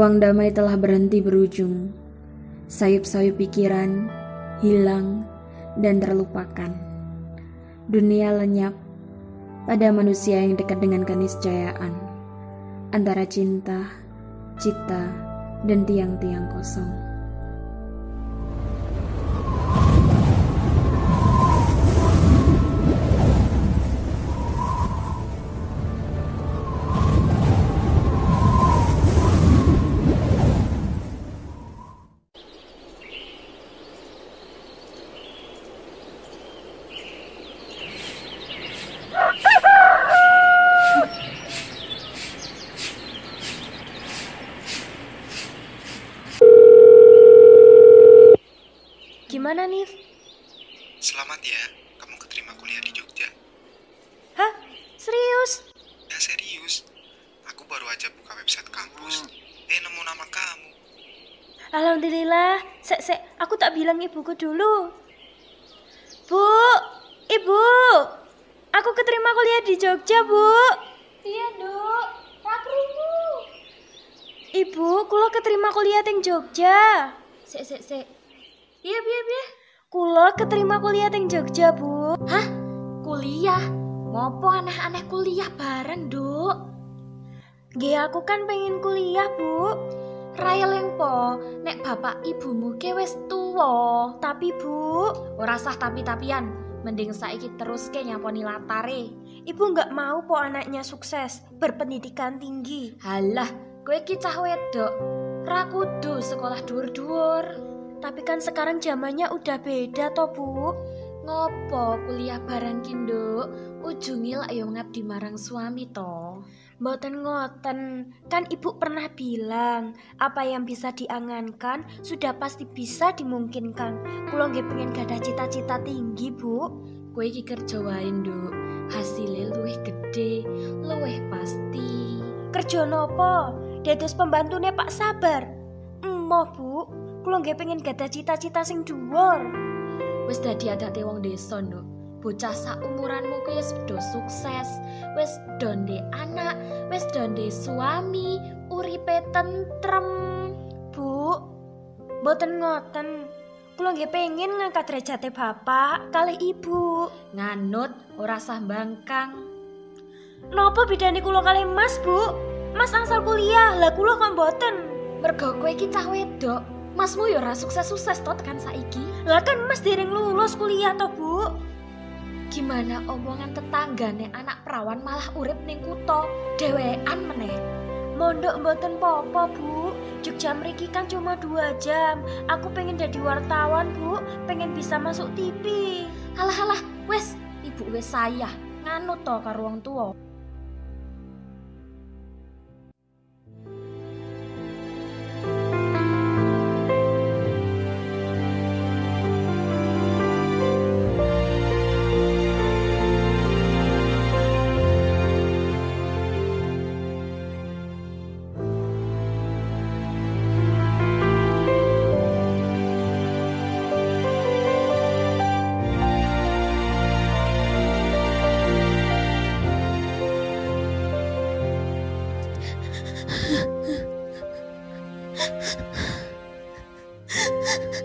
Ruang damai telah berhenti berujung. Sayup-sayup pikiran hilang dan terlupakan. Dunia lenyap pada manusia yang dekat dengan keniscayaan antara cinta, cita, dan tiang-tiang kosong. Gimana, nih? Selamat ya, kamu keterima kuliah di Jogja. Hah? Serius? Ya serius, aku baru aja buka website kampus. Eh, nemu nama kamu. Alhamdulillah. Sek, sek, aku tak bilang ibuku dulu. Bu, ibu, aku keterima kuliah di Jogja, bu. Iya, Dok. Rakrumu. Ibu, kulo keterima kuliah di Jogja. Sek, sek, sek. Iya, iya, iya. Kulo keterima kuliah di Jogja, Bu. Hah? Kuliah? Ngopo aneh-aneh kuliah bareng, Duk? Nggih, aku kan pengen kuliah, Bu. Raya lengpo, nek bapak ibumu ke wis tuwa. Tapi, Bu, Ora sah tapi-tapian. Mending saiki terus ke nyaponi latare. Ibu nggak mau po anaknya sukses, berpendidikan tinggi. Halah, kowe ki cah wedok. Ra kudu sekolah dhuwur-dhuwur. Tapi kan sekarang zamannya udah beda toh, Bu. Ngopo kuliah bareng ki, Nduk? Ujunge lak yo ngabdi marang suami to. Mboten ngoten, kan ibu pernah bilang apa yang bisa diangankan sudah pasti bisa dimungkinkan. Kulo nggih pengen gada cita-cita tinggi, Bu. Kowe iki kerja wae, Nduk. Hasilnya luwih gede, luwih pasti. Kerja nopo? Dados pembantune Pak Sabar. Emoh, Bu. Kulo nggih pengen gada cita-cita sing dhuwur. Wis dadi adate wong desa, Nduk. Bocah saumuranmu kuwi wis do sukses, wis do ndek anak, wis do ndek suami, uripe tentrem. Bu, mboten ngoten. Kulo nggih pengen ngangkat derajate bapak kalih ibu. Nganut ora sah bangkang. Napa bedane kulo kalih Mas, Bu? Mas angsal kuliah, lah kulo kok mboten. Mergo kowe iki cah wedok, masmu yo ora sukses-sukses to tekan saiki. Lah kan Mas dereng lulus kuliah to, Bu. Gimana omongan tetanggane anak perawan malah urip ning kutho, dhewean meneh. Mondok mboten popo, Bu. Jogja mriki kan cuma dua jam. Aku pengen jadi wartawan, Bu. Pengen bisa masuk TV. Halah halah, wes ibu wes saya nganut to karo wong tuwa. you